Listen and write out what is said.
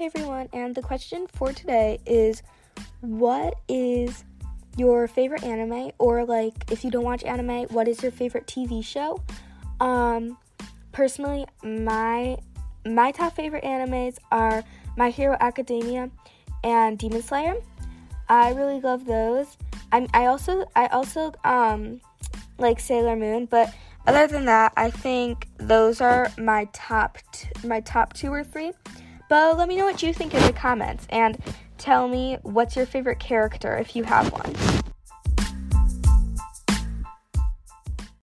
everyone, and the question for today is what is your favorite anime or like if you don't watch anime, what is your favorite TV show? Um personally, my my top favorite animes are My Hero Academia and Demon Slayer. I really love those. I I also I also um like Sailor Moon, but other than that, I think those are my top t- my top 2 or 3. But let me know what you think in the comments and tell me what's your favorite character if you have one.